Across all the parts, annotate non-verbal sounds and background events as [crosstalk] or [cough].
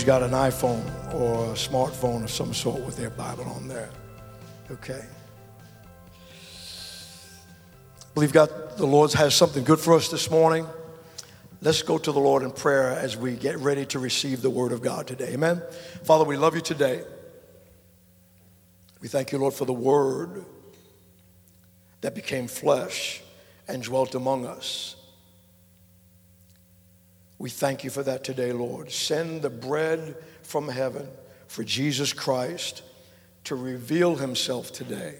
who's got an iPhone or a smartphone of some sort with their Bible on there. Okay. I believe God, the Lord has something good for us this morning. Let's go to the Lord in prayer as we get ready to receive the word of God today. Amen. Father, we love you today. We thank you, Lord, for the word that became flesh and dwelt among us. We thank you for that today, Lord. Send the bread from heaven for Jesus Christ to reveal himself today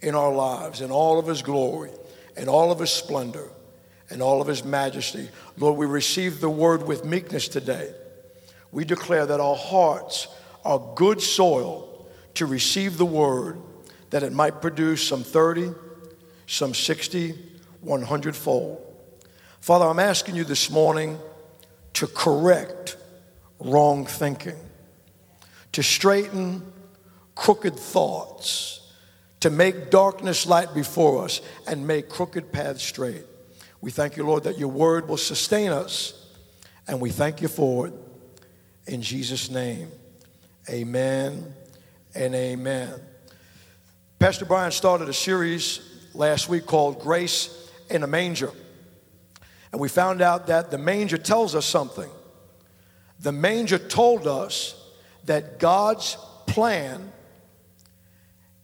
in our lives in all of his glory and all of his splendor and all of his majesty. Lord, we receive the word with meekness today. We declare that our hearts are good soil to receive the word, that it might produce some 30, some 60, 100 fold. Father, I'm asking you this morning to correct wrong thinking, to straighten crooked thoughts, to make darkness light before us, and make crooked paths straight. We thank you, Lord, that your word will sustain us, and we thank you for it. In Jesus' name, amen and amen. Pastor Brian started a series last week called Grace in a Manger. And we found out that the manger tells us something. The manger told us that God's plan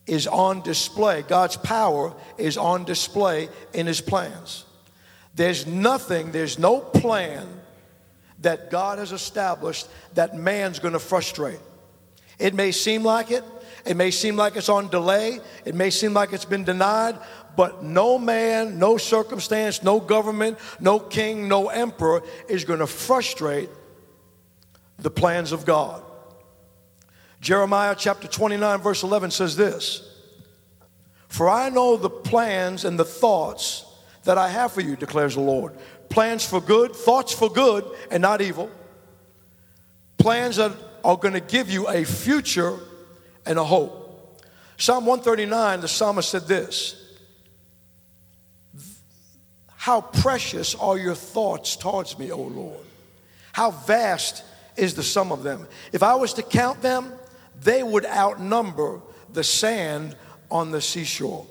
is on display, God's power is on display in His plans. There's nothing, there's no plan that God has established that man's gonna frustrate. It may seem like it, it may seem like it's on delay, it may seem like it's been denied, but no man, no circumstance, no government, no king, no emperor is going to frustrate the plans of God. Jeremiah chapter 29, verse 11 says this For I know the plans and the thoughts that I have for you, declares the Lord. Plans for good, thoughts for good, and not evil. Plans that are going to give you a future and a hope. Psalm 139, the psalmist said this how precious are your thoughts towards me, O Lord? How vast is the sum of them? If I was to count them, they would outnumber the sand on the seashore.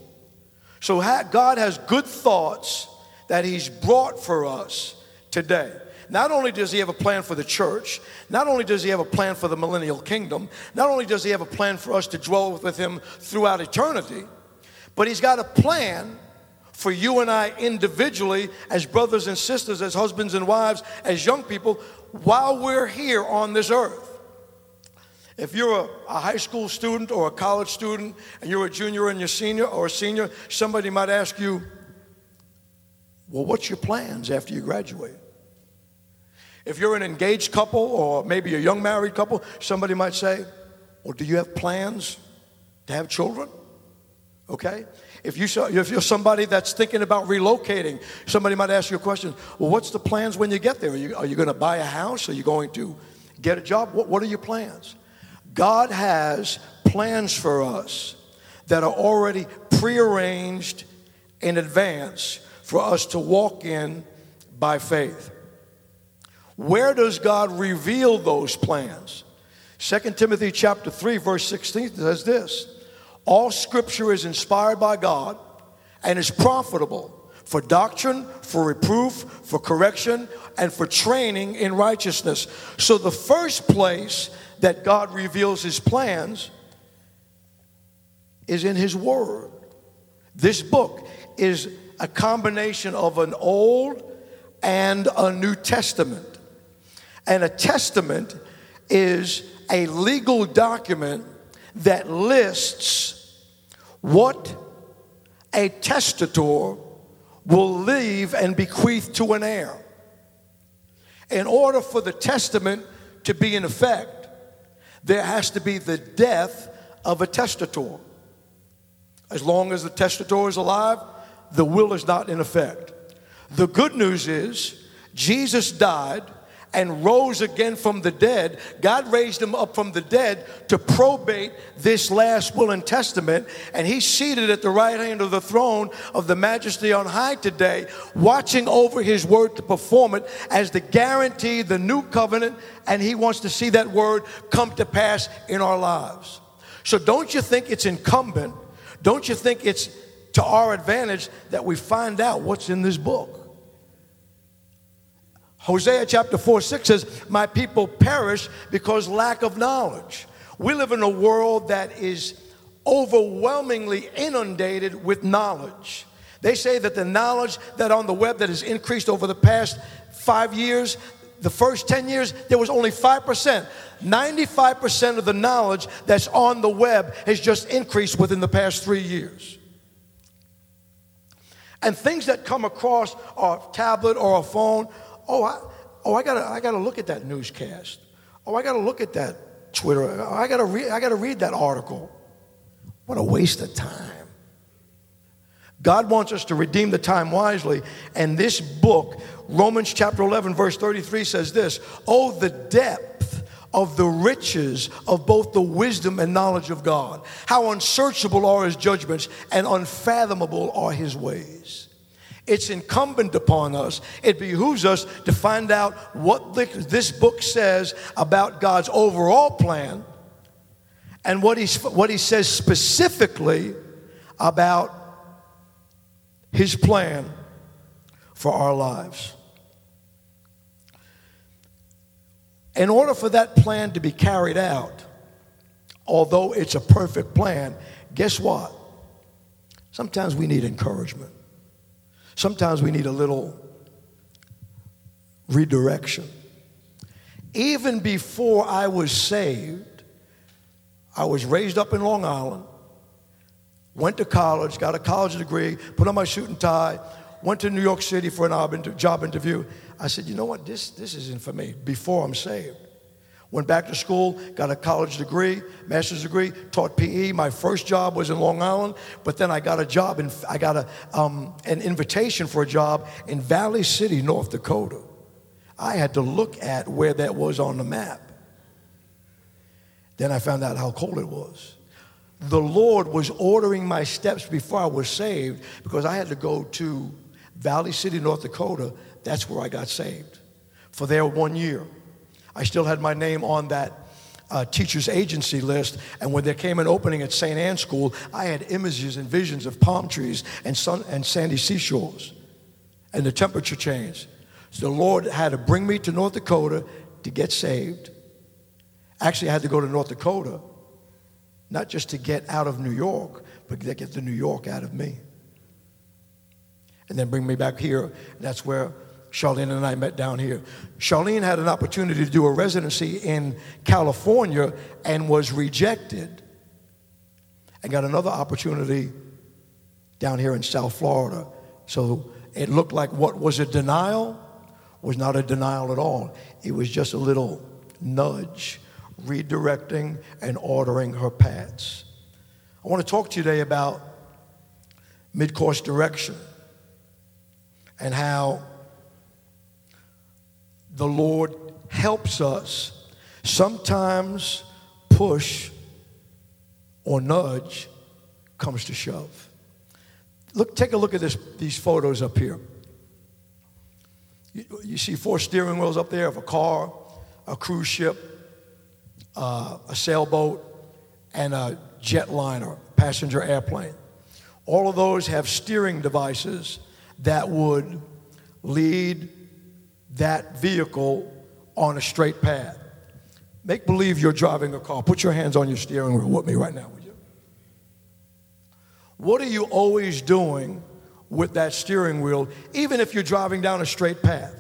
So God has good thoughts that He's brought for us today. Not only does He have a plan for the church, not only does He have a plan for the millennial kingdom, not only does He have a plan for us to dwell with Him throughout eternity, but He's got a plan for you and I individually, as brothers and sisters, as husbands and wives, as young people, while we're here on this earth. If you're a, a, high school student or a college student and you're a junior and you're senior or a senior, somebody might ask you, Well, what's your plans after you graduate? If you're an engaged couple or maybe a young married couple, somebody might say, Well, do you have plans to have children? Okay? If, you, if you're somebody that's thinking about relocating, somebody might ask you a question Well, what's the plans when you get there? Are you, are you going to buy a house? Are you going to get a job? What, what are your plans? God has plans for us that are already prearranged in advance for us to walk in by faith. Where does God reveal those plans? 2 Timothy chapter 3 verse 16 says this all scripture is inspired by God and is profitable for doctrine, for reproof, for correction, and for training in righteousness. So, the first place that God reveals his plans is in his word. This book is a combination of an Old and a New Testament. And a testament is a legal document that lists what a testator will leave and bequeath to an heir. In order for the testament to be in effect, there has to be the death of a testator. As long as the testator is alive, the will is not in effect. The good news is Jesus died and rose again from the dead. God raised him up from the dead to probate this last will and testament. And he's seated at the right hand of the throne of the majesty on high today, watching over his word to perform it as the guarantee, the new covenant. And he wants to see that word come to pass in our lives. So don't you think it's incumbent? Don't you think it's to our advantage that we find out what's in this book? Hosea chapter 4 6 says, My people perish because lack of knowledge. We live in a world that is overwhelmingly inundated with knowledge. They say that the knowledge that on the web that has increased over the past five years, the first 10 years, there was only 5%. 95% of the knowledge that's on the web has just increased within the past three years. And things that come across our tablet or a phone oh, I, oh, I gotta, I gotta look at that newscast. Oh, I gotta look at that Twitter. Oh, I gotta read, I gotta read that article. What a waste of time. God wants us to redeem the time wisely. And this book, Romans chapter 11, verse 33, says this Oh, the depth of the riches of both the wisdom and knowledge of God. How unsearchable are his judgments and unfathomable are his ways. It's incumbent upon us, it behooves us to find out what this book says about God's overall plan and what, he's, what he says specifically about his plan for our lives. In order for that plan to be carried out, although it's a perfect plan, guess what? Sometimes we need encouragement. Sometimes we need a little redirection. Even before I was saved, I was raised up in Long Island, went to college, got a college degree, put on my suit and tie, went to New York City for an job interview. I said, you know what, this, this isn't for me before I'm saved. Went back to school, got a college degree, master's degree, taught PE. My first job was in Long Island, but then I got a job and I got a, um, an invitation for a job in Valley City, North Dakota. I had to look at where that was on the map. Then I found out how cold it was. The Lord was ordering my steps before I was saved because I had to go to Valley City, North Dakota. That's where I got saved for there one year. I still had my name on that uh, teacher's agency list. And when there came an opening at St. Anne School, I had images and visions of palm trees and, sun, and sandy seashores and the temperature changed. So the Lord had to bring me to North Dakota to get saved. Actually, I had to go to North Dakota, not just to get out of New York, but to get the New York out of me. And then bring me back here. And That's where Charlene and I met down here. Charlene had an opportunity to do a residency in California and was rejected, and got another opportunity down here in South Florida. So it looked like what was a denial was not a denial at all. It was just a little nudge, redirecting and ordering her paths. I want to talk to you today about mid course direction and how the Lord helps us sometimes push or nudge comes to shove. Look, take a look at this, these photos up here. You, you see four steering wheels up there of a car, a cruise ship, uh, a sailboat, and a jetliner, passenger airplane. All of those have steering devices that would lead that vehicle on a straight path. Make believe you're driving a car. Put your hands on your steering wheel with me right now, would you? What are you always doing with that steering wheel, even if you're driving down a straight path?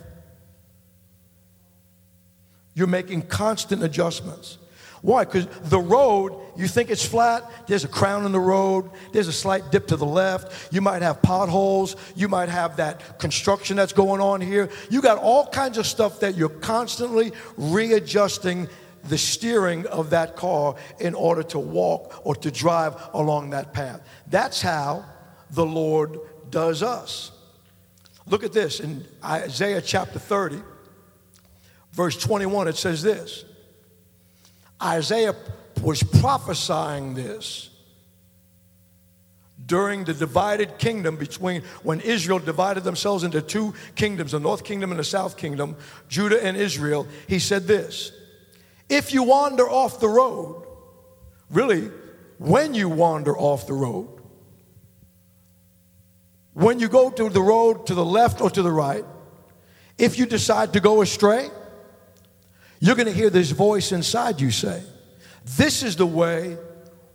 You're making constant adjustments. Why? Because the road, you think it's flat, there's a crown in the road, there's a slight dip to the left, you might have potholes, you might have that construction that's going on here. You got all kinds of stuff that you're constantly readjusting the steering of that car in order to walk or to drive along that path. That's how the Lord does us. Look at this in Isaiah chapter 30, verse 21, it says this Isaiah was prophesying this during the divided kingdom between when Israel divided themselves into two kingdoms, the north kingdom and the south kingdom, Judah and Israel. He said this If you wander off the road, really, when you wander off the road, when you go to the road to the left or to the right, if you decide to go astray, you're going to hear this voice inside you say, This is the way,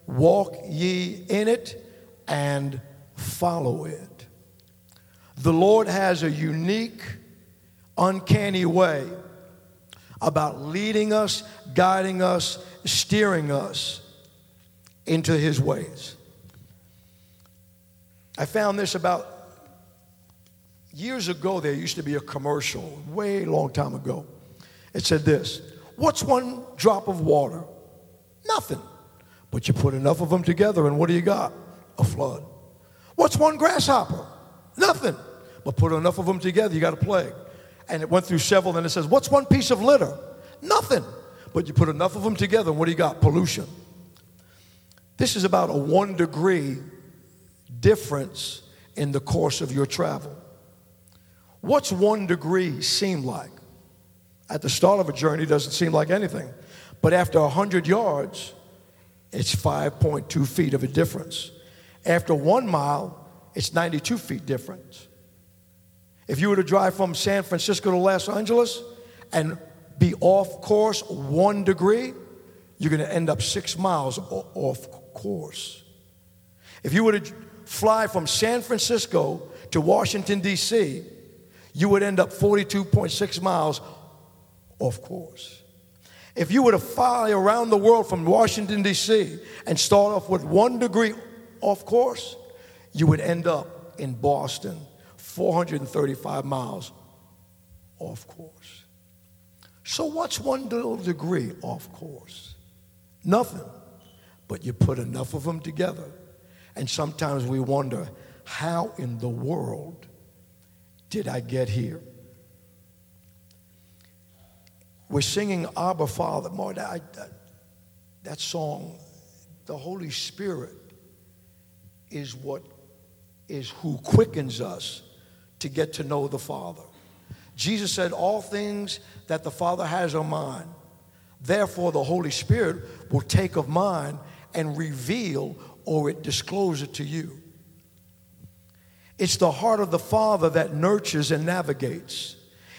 walk ye in it and follow it. The Lord has a unique, uncanny way about leading us, guiding us, steering us into His ways. I found this about years ago. There used to be a commercial, way long time ago. It said this What's one drop of water? Nothing. But you put enough of them together, and what do you got? A flood. What's one grasshopper? Nothing. But put enough of them together, you got a plague. And it went through several, and it says, What's one piece of litter? Nothing. But you put enough of them together, and what do you got? Pollution. This is about a one degree difference in the course of your travel. What's one degree seem like? At the start of a journey, doesn't seem like anything. But after 100 yards, it's 5.2 feet of a difference. After one mile, it's 92 feet difference. If you were to drive from San Francisco to Los Angeles and be off course one degree, you're going to end up six miles off course. If you were to fly from San Francisco to Washington, D.C., you would end up 42.6 miles off course. If you were to fly around the world from Washington, D.C., and start off with one degree off course, you would end up in Boston, 435 miles off course. So, what's one little degree off course? Nothing. But you put enough of them together and sometimes we wonder, how in the world did I get here? We're singing Abba Father. More that, that, that song, the Holy Spirit is what is who quickens us to get to know the Father. Jesus said, All things that the Father has are mine. Therefore, the Holy Spirit will take of mine and reveal or it disclose it to you. It's the heart of the Father that nurtures and navigates.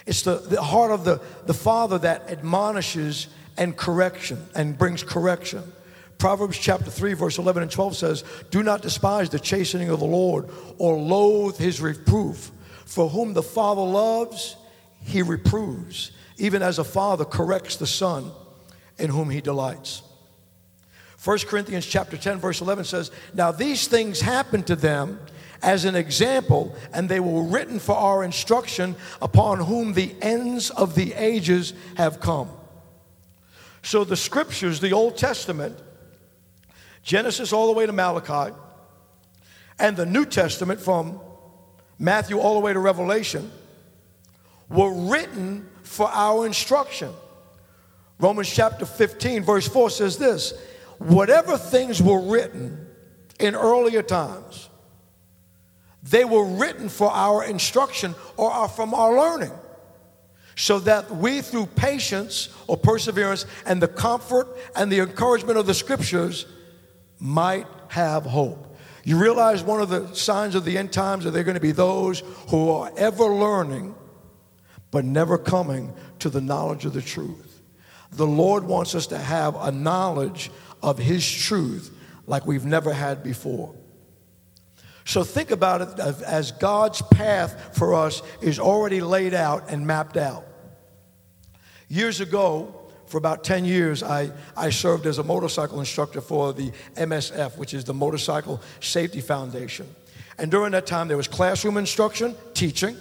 It's the, the heart of the, the Father that admonishes and correction and brings correction. Proverbs chapter 3, verse 11 and 12 says, Do not despise the chastening of the Lord or loathe his reproof. For whom the Father loves, he reproves, even as a father corrects the son in whom he delights. 1 Corinthians chapter 10 verse 11 says, "Now these things happened to them as an example, and they were written for our instruction upon whom the ends of the ages have come." So the scriptures, the Old Testament, Genesis all the way to Malachi, and the New Testament from Matthew all the way to Revelation, were written for our instruction. Romans chapter 15, verse 4 says this whatever things were written in earlier times, they were written for our instruction or are from our learning, so that we, through patience or perseverance and the comfort and the encouragement of the scriptures, might have hope. You realize one of the signs of the end times are there going to be those who are ever learning but never coming to the knowledge of the truth. The Lord wants us to have a knowledge of His truth like we've never had before. So think about it as God's path for us is already laid out and mapped out. Years ago, for about 10 years, I, I served as a motorcycle instructor for the MSF, which is the Motorcycle Safety Foundation. And during that time, there was classroom instruction, teaching,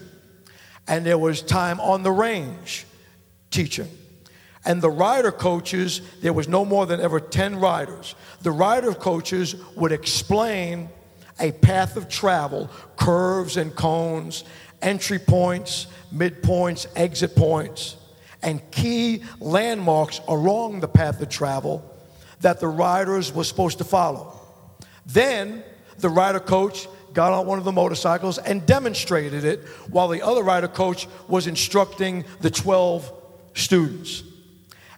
and there was time on the range, teaching. And the rider coaches, there was no more than ever 10 riders. The rider coaches would explain a path of travel, curves and cones, entry points, midpoints, exit points. and key landmarks along the path of travel that the riders were supposed to follow. Then the rider coach got on one of the motorcycles and demonstrated it while the other rider coach was instructing the 12 students.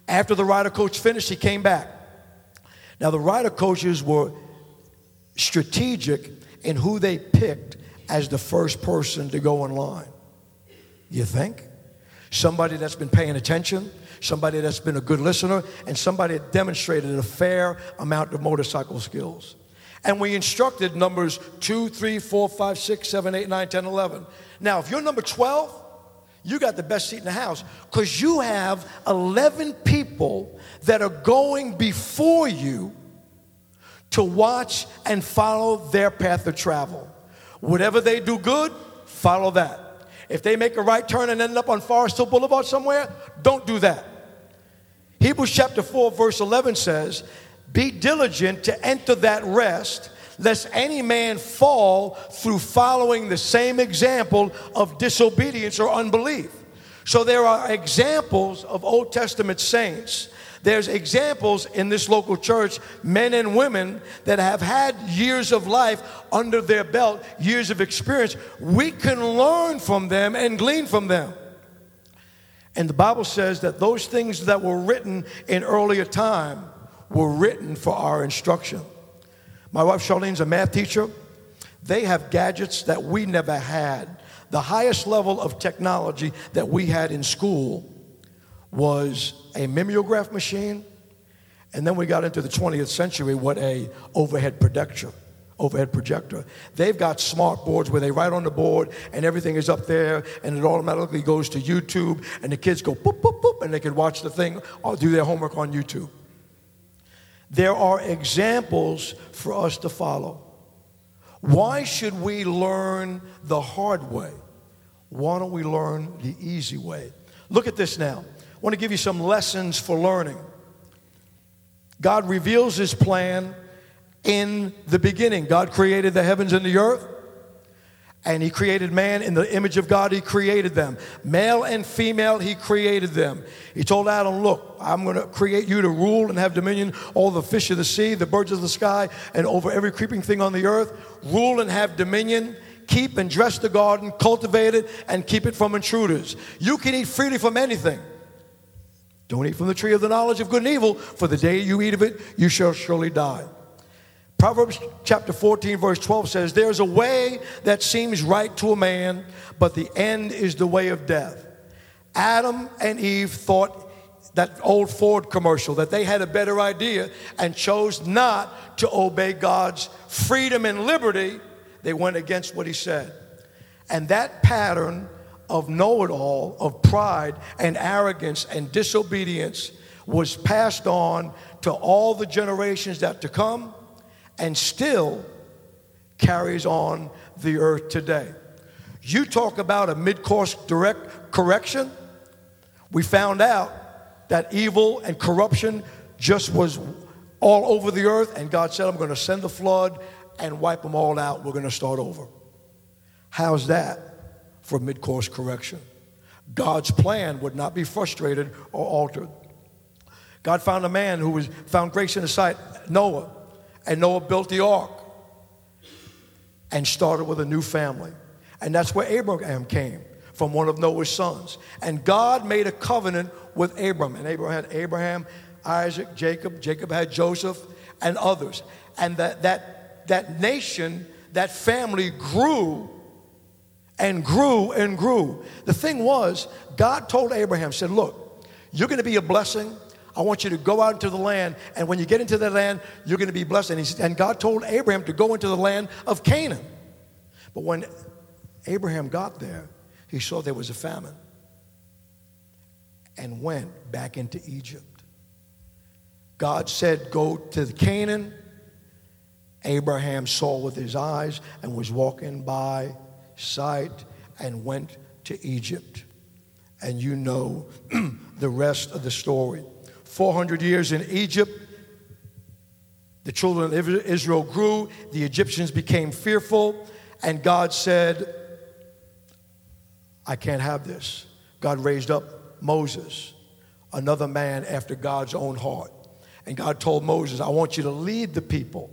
After the rider coach finished, he came back. Now, the rider coaches were strategic in who they picked as the first person to go in line. You think? Somebody that's been paying attention, somebody that's been a good listener, and somebody that demonstrated a fair amount of motorcycle skills. And we instructed numbers 2, 3, 4, 5, 6, 7, 8, 9, 10, 11. Now, if you're number 12, you got the best seat in the house because you have 11 people that are going before you to watch and follow their path of travel. Whatever they do good, follow that. If they make a right turn and end up on Forest Hill Boulevard somewhere, don't do that. Hebrews chapter 4, verse 11 says, Be diligent to enter that rest, lest any man fall through following the same example of disobedience or unbelief. So there are examples of Old Testament saints there's examples in this local church, men and women that have had years of life under their belt, years of experience. We can learn from them and glean from them. And the Bible says that those things that were written in earlier time were written for our instruction. My wife Charlene's a math teacher. They have gadgets that we never had. The highest level of technology that we had in school was a mimeograph machine, and then we got into the 20th century, what a overhead projector. Overhead projector. They've got smart boards where they write on the board and everything is up there and it automatically goes to YouTube and the kids go boop, boop, boop, and they can watch the thing or do their homework on YouTube. There are examples for us to follow. Why should we learn the hard way? Why don't we learn the easy way? Look at this now. I want to give you some lessons for learning. God reveals his plan in the beginning. God created the heavens and the earth, and he created man in the image of God. He created them. Male and female, he created them. He told Adam, Look, I'm going to create you to rule and have dominion all the fish of the sea, the birds of the sky, and over every creeping thing on the earth. Rule and have dominion keep and dress the garden, cultivate it, and keep it from intruders. You can eat freely from anything. Don't eat from the tree of the knowledge of good and evil, for the day you eat of it, you shall surely die. Proverbs chapter 14, verse 12 says, There's a way that seems right to a man, but the end is the way of death. Adam and Eve thought that old Ford commercial that they had a better idea and chose not to obey God's freedom and liberty. They went against what he said. And that pattern of know it all, of pride and arrogance and disobedience was passed on to all the generations that to come and still carries on the earth today. You talk about a mid course direct correction. We found out that evil and corruption just was all over the earth, and God said, I'm going to send the flood and wipe them all out. We're going to start over. How's that? For mid course correction. God's plan would not be frustrated or altered. God found a man who was found grace in his sight, Noah, and Noah built the ark and started with a new family. And that's where Abraham came from one of Noah's sons. And God made a covenant with Abram. And Abraham had Abraham, Isaac, Jacob. Jacob had Joseph and others. And that, that, that nation, that family grew and grew and grew. The thing was, God told Abraham, said, Look, you're going to be a blessing. I want you to go out into the land, and when you get into the land, you're going to be blessed. And, he, and God told Abraham to go into the land of Canaan. But when Abraham got there, he saw there was a famine and went back into Egypt. God said, Go to Canaan. Abraham saw with his eyes and was walking by sight and went to Egypt. And you know [clears throat] the rest of the story. 400 years in Egypt, the children of Israel grew, the Egyptians became fearful, and God said, I can't have this. God raised up Moses, another man after God's own heart. And God told Moses, I want you to lead the people.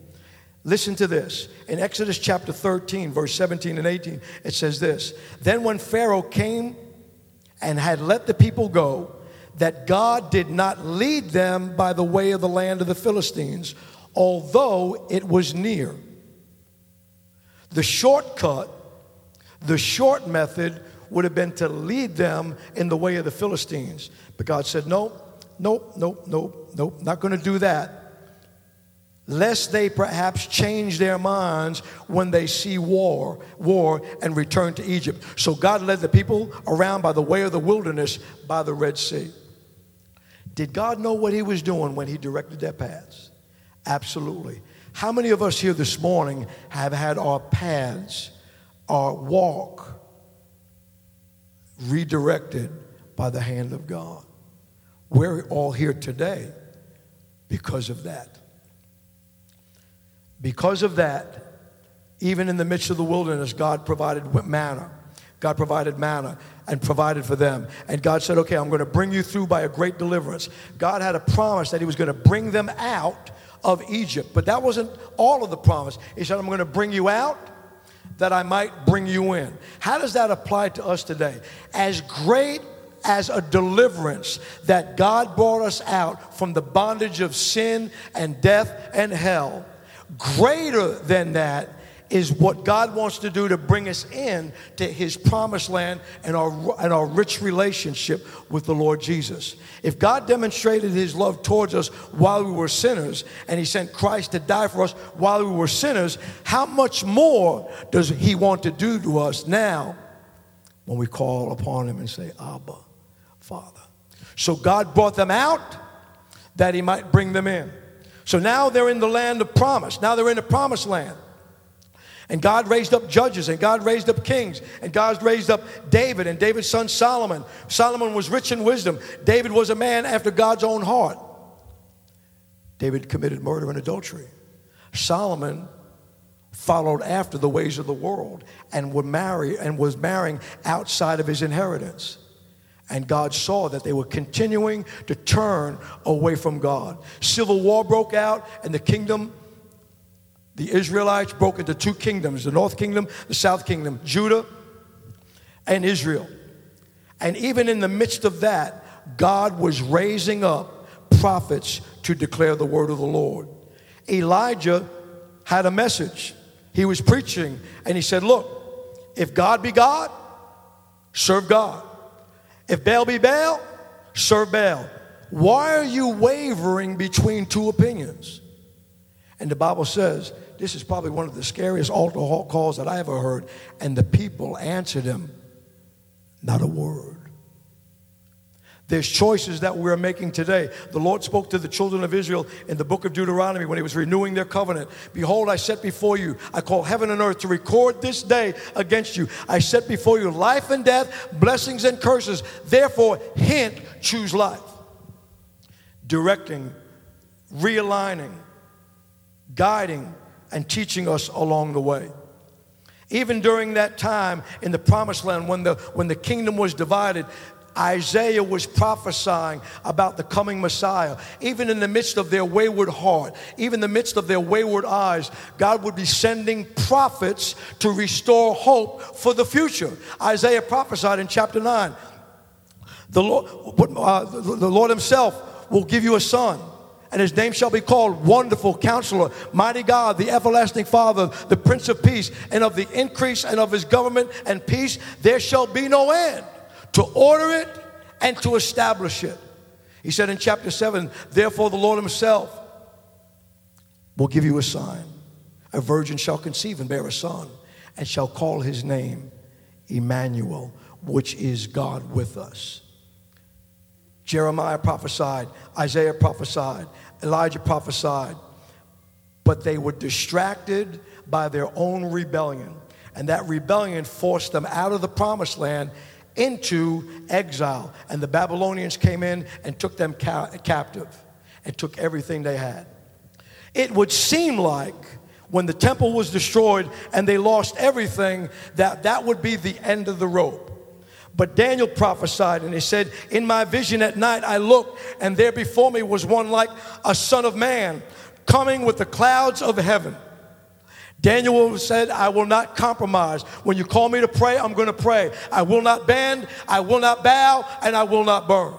Listen to this. In Exodus chapter 13, verse 17 and 18, it says this Then when Pharaoh came and had let the people go, that God did not lead them by the way of the land of the Philistines, although it was near. The shortcut, the short method would have been to lead them in the way of the Philistines. But God said, Nope, nope, nope, nope, nope, not going to do that. Lest they perhaps change their minds when they see war, war, and return to Egypt. So God led the people around by the way of the wilderness by the Red Sea. Did God know what He was doing when He directed their paths? Absolutely. How many of us here this morning have had our paths, our walk, redirected by the hand of God? We're all here today because of that. Because of that, even in the midst of the wilderness, God provided manna. God provided manna and provided for them. And God said, Okay, I'm going to bring you through by a great deliverance. God had a promise that He was going to bring them out of Egypt. But that wasn't all of the promise. He said, I'm going to bring you out that I might bring you in. How does that apply to us today? As great as a deliverance that God brought us out from the bondage of sin and death and hell, greater than that is what God wants to do to bring us in to his promised land and our, and our rich relationship with the Lord Jesus. If God demonstrated his love towards us while we were sinners and he sent Christ to die for us while we were sinners, how much more does he want to do to us now when we call upon him and say, Abba, Father? So God brought them out that he might bring them in. So now they're in the land of promise. Now they're in the promised land. And God raised up judges, and God raised up kings, and God raised up David and David's son Solomon. Solomon was rich in wisdom. David was a man after God's own heart. David committed murder and adultery. Solomon followed after the ways of the world and would marry and was marrying outside of his inheritance. And God saw that they were continuing to turn away from God. Civil war broke out, and the kingdom, the Israelites broke into two kingdoms the north kingdom, the south kingdom, Judah and Israel. And even in the midst of that, God was raising up prophets to declare the word of the Lord. Elijah had a message. He was preaching, and he said, Look, if God be God, serve God. If Baal be Baal, serve Baal. Why are you wavering between two opinions? And the Bible says this is probably one of the scariest altar calls that I ever heard. And the people answered him, not a word. There's choices that we're making today. The Lord spoke to the children of Israel in the book of Deuteronomy when He was renewing their covenant. Behold, I set before you, I call heaven and earth to record this day against you. I set before you life and death, blessings and curses. Therefore, hint, choose life. Directing, realigning, guiding, and teaching us along the way. Even during that time in the promised land when the, when the kingdom was divided, Isaiah was prophesying about the coming Messiah. Even in the midst of their wayward heart, even in the midst of their wayward eyes, God would be sending prophets to restore hope for the future. Isaiah prophesied in chapter 9 the Lord, uh, the Lord Himself will give you a son and his name shall be called Wonderful Counselor, Mighty God, the Everlasting Father, the Prince of Peace, and of the increase and of his government and peace there shall be no end to order it and to establish it. He said in chapter 7, Therefore the Lord Himself will give you a sign. A virgin shall conceive and bear a son, and shall call his name Emmanuel, which is God with us. Jeremiah prophesied, Isaiah prophesied, Elijah prophesied, but they were distracted by their own rebellion. And that rebellion forced them out of the promised land into exile. And the Babylonians came in and took them ca- captive and took everything they had. It would seem like when the temple was destroyed and they lost everything, that that would be the end of the rope. But Daniel prophesied, and he said, In my vision at night I looked, and there before me was one like a son of man coming with the clouds of heaven. Daniel said, I will not compromise. When you call me to pray, I'm going to pray. I will not bend, I will not bow, and I will not burn.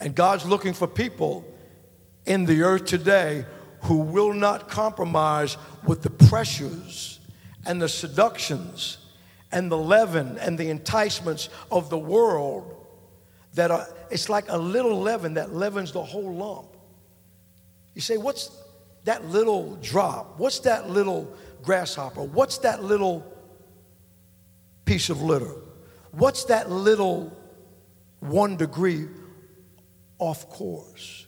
And God's looking for people in the earth today who will not compromise with the pressures and the seductions and the leaven and the enticements of the world that are, it's like a little leaven that leavens the whole lump. You say, what's that little drop? What's that little grasshopper? What's that little piece of litter? What's that little one degree off course?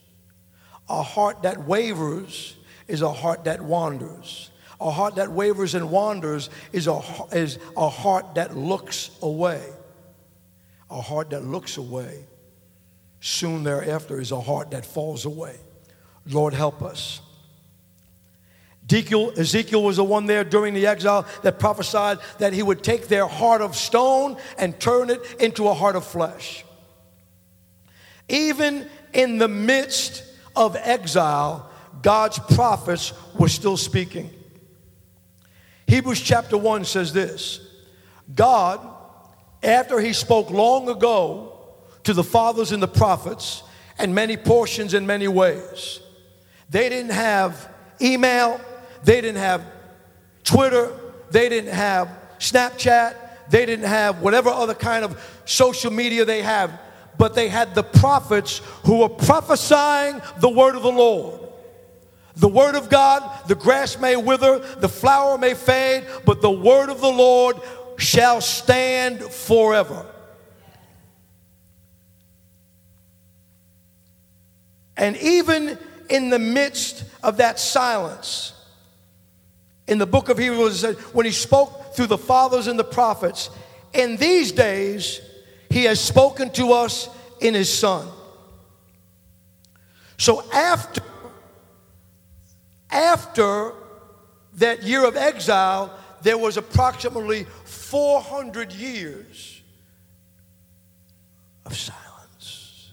A heart that wavers is a heart that wanders. A heart that wavers and wanders is a, is a heart that looks away. A heart that looks away soon thereafter is a heart that falls away. Lord, help us. Ezekiel, Ezekiel was the one there during the exile that prophesied that he would take their heart of stone and turn it into a heart of flesh. Even in the midst of exile, God's prophets were still speaking. Hebrews chapter 1 says this God, after he spoke long ago to the fathers and the prophets, and many portions in many ways, they didn't have email, they didn't have Twitter, they didn't have Snapchat, they didn't have whatever other kind of social media they have, but they had the prophets who were prophesying the word of the Lord. The word of God, the grass may wither, the flower may fade, but the word of the Lord shall stand forever. And even in the midst of that silence, in the book of Hebrews, when he spoke through the fathers and the prophets, in these days, he has spoken to us in his son. So after after that year of exile, there was approximately 400 years of silence.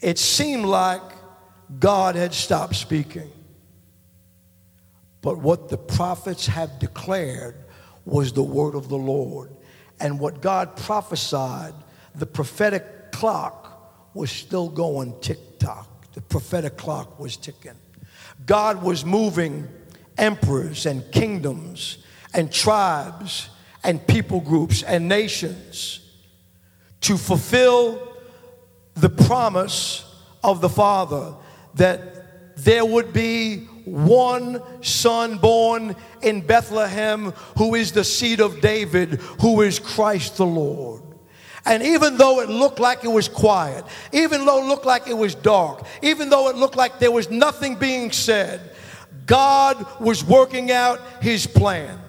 It seemed like God had stopped speaking. But what the prophets had declared was the word of the Lord. And what God prophesied, the prophetic clock was still going tick tock the prophetic clock was ticking. God was moving emperors and kingdoms and tribes and people groups and nations to fulfill the promise of the Father that there would be one son born in Bethlehem who is the seed of David, who is Christ the Lord. And even though it looked like it was quiet, even though it looked like it was dark, even though it looked like there was nothing being said, God was working out his plan.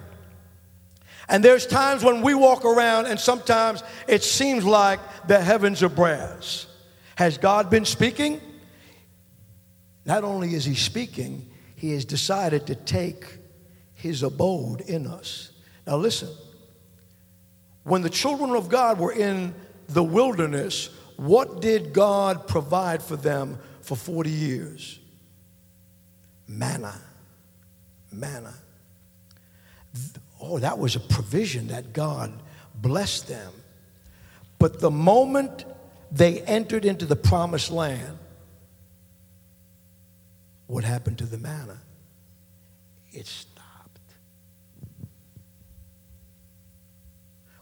And there's times when we walk around and sometimes it seems like the heavens are brass. Has God been speaking? Not only is he speaking, he has decided to take his abode in us. Now listen. When the children of God were in the wilderness, what did God provide for them for 40 years? Manna. Manna. Oh, that was a provision that God blessed them. But the moment they entered into the promised land, what happened to the manna? It stopped.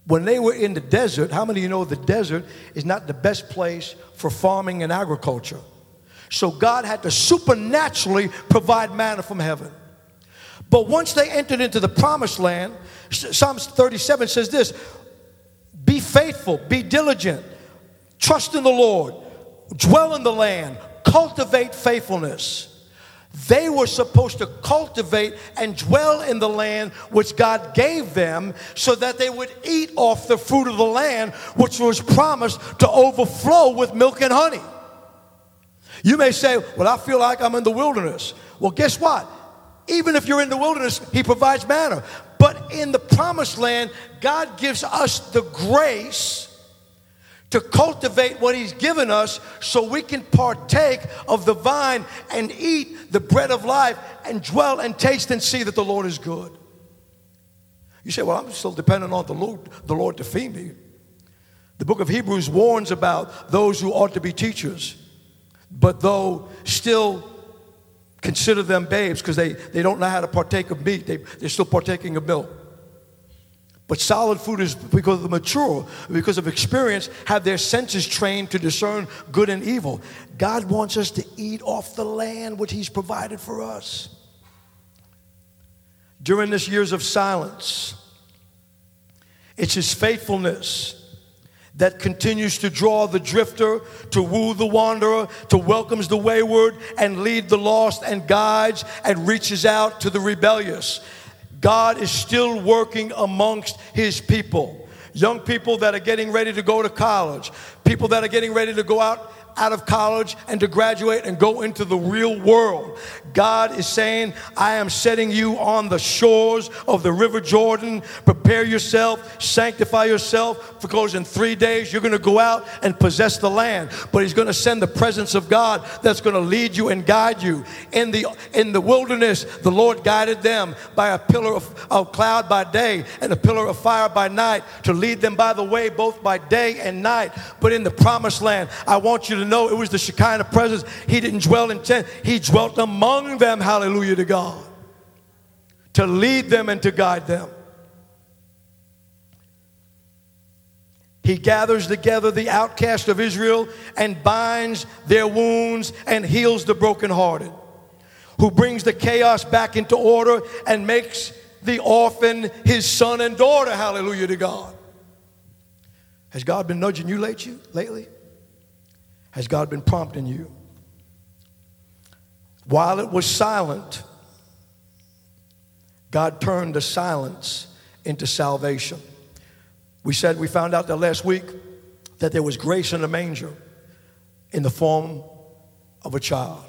When they were in the desert, how many of you know the desert is not the best place for farming and agriculture? So God had to supernaturally provide manna from heaven. But once they entered into the promised land, Psalms 37 says this Be faithful, be diligent, trust in the Lord, dwell in the land, cultivate faithfulness. They were supposed to cultivate and dwell in the land which God gave them so that they would eat off the fruit of the land which was promised to overflow with milk and honey. You may say, Well, I feel like I'm in the wilderness. Well, guess what? Even if you're in the wilderness, He provides manna. But in the promised land, God gives us the grace to cultivate what He's given us so we can partake of the vine and eat the bread of life and dwell and taste and see that the Lord is good. You say, Well, I'm still dependent on the Lord, the Lord to feed me. The book of Hebrews warns about those who ought to be teachers, but though still consider them babes because they, they don't know how to partake of meat, they, they're still partaking of milk. But solid food is because the mature, because of experience, have their senses trained to discern good and evil. God wants us to eat off the land which He's provided for us. During this years of silence, it's His faithfulness that continues to draw the drifter, to woo the wanderer, to welcomes the wayward, and lead the lost, and guides and reaches out to the rebellious. God is still working amongst his people. Young people that are getting ready to go to college, people that are getting ready to go out out of college and to graduate and go into the real world. God is saying, I am setting you on the shores of the River Jordan. Prepare yourself, sanctify yourself, because in three days you're going to go out and possess the land. But He's going to send the presence of God that's going to lead you and guide you. In the, in the wilderness, the Lord guided them by a pillar of, of cloud by day and a pillar of fire by night to lead them by the way both by day and night. But in the promised land, I want you to know it was the Shekinah presence. He didn't dwell in tent, He dwelt among them. Hallelujah to God. To lead them and to guide them. He gathers together the outcast of Israel and binds their wounds and heals the brokenhearted. Who brings the chaos back into order and makes the orphan his son and daughter. Hallelujah to God. Has God been nudging you lately? Has God been prompting you? While it was silent, God turned the silence into salvation. We said, we found out that last week that there was grace in the manger in the form of a child.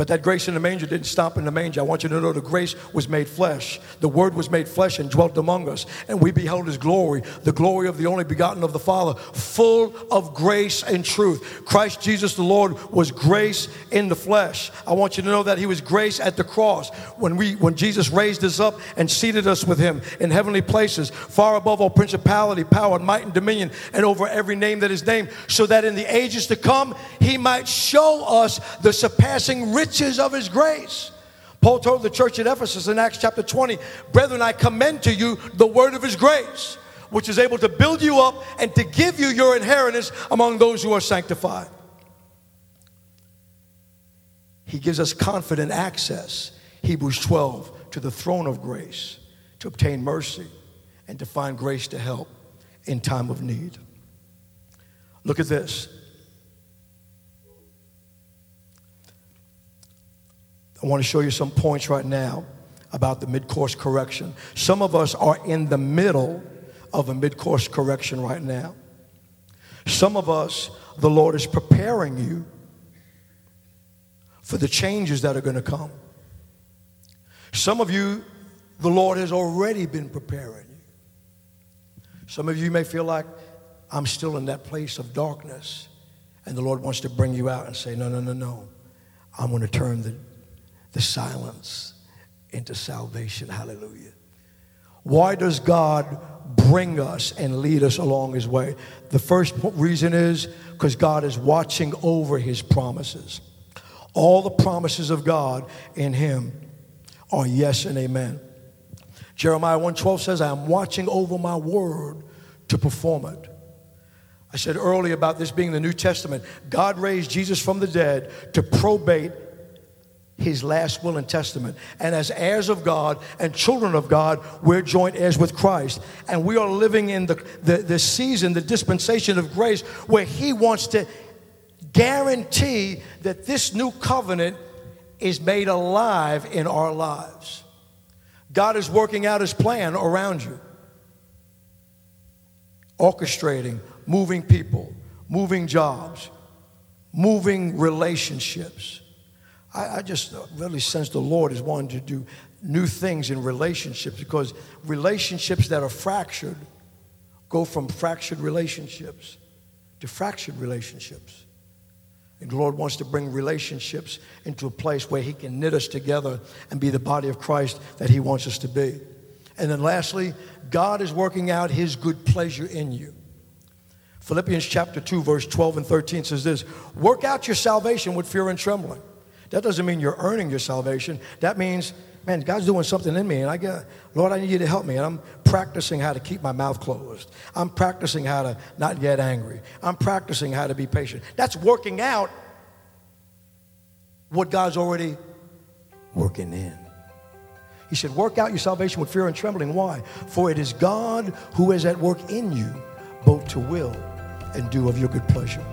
But that grace in the manger didn't stop in the manger. I want you to know the grace was made flesh. The word was made flesh and dwelt among us. And we beheld his glory, the glory of the only begotten of the Father, full of grace and truth. Christ Jesus the Lord was grace in the flesh. I want you to know that he was grace at the cross. When we when Jesus raised us up and seated us with him in heavenly places, far above all principality, power, might, and dominion, and over every name that is named, so that in the ages to come he might show us the surpassing riches of his grace. Paul told the church at Ephesus in Acts chapter 20, Brethren, I commend to you the word of his grace, which is able to build you up and to give you your inheritance among those who are sanctified. He gives us confident access, Hebrews 12, to the throne of grace to obtain mercy and to find grace to help in time of need. Look at this. I want to show you some points right now about the mid course correction. Some of us are in the middle of a mid course correction right now. Some of us, the Lord is preparing you for the changes that are going to come. Some of you, the Lord has already been preparing you. Some of you may feel like, I'm still in that place of darkness. And the Lord wants to bring you out and say, No, no, no, no. I'm going to turn the the silence into salvation. Hallelujah. Why does God bring us and lead us along his way? The first reason is because God is watching over his promises. All the promises of God in him are yes and amen. Jeremiah 1:12 says, I am watching over my word to perform it. I said earlier about this being the New Testament. God raised Jesus from the dead to probate his last will and testament. And as heirs of God and children of God, we're joint heirs with Christ. And we are living in the, the, the season, the dispensation of grace, where he wants to guarantee that this new covenant is made alive in our lives. God is working out his plan around you, orchestrating, moving people, moving jobs, moving relationships I, I just really sense the Lord is wanting to do new things in relationships because relationships that are fractured go from fractured relationships to fractured relationships. And the Lord wants to bring relationships into a place where He can knit us together and be the body of Christ that He wants us to be. And then lastly, God is working out His good pleasure in you. Philippians chapter 2, verse 12 and 13 says this Work out your salvation with fear and trembling. That doesn't mean you're earning your salvation. That means, man, God's doing something in me, and I get, Lord, I need you to help me. And I'm practicing how to keep my mouth closed. I'm practicing how to not get angry. I'm practicing how to be patient. That's working out what God's already working in. He said, Work out your salvation with fear and trembling. Why? For it is God who is at work in you, both to will and do of your good pleasure.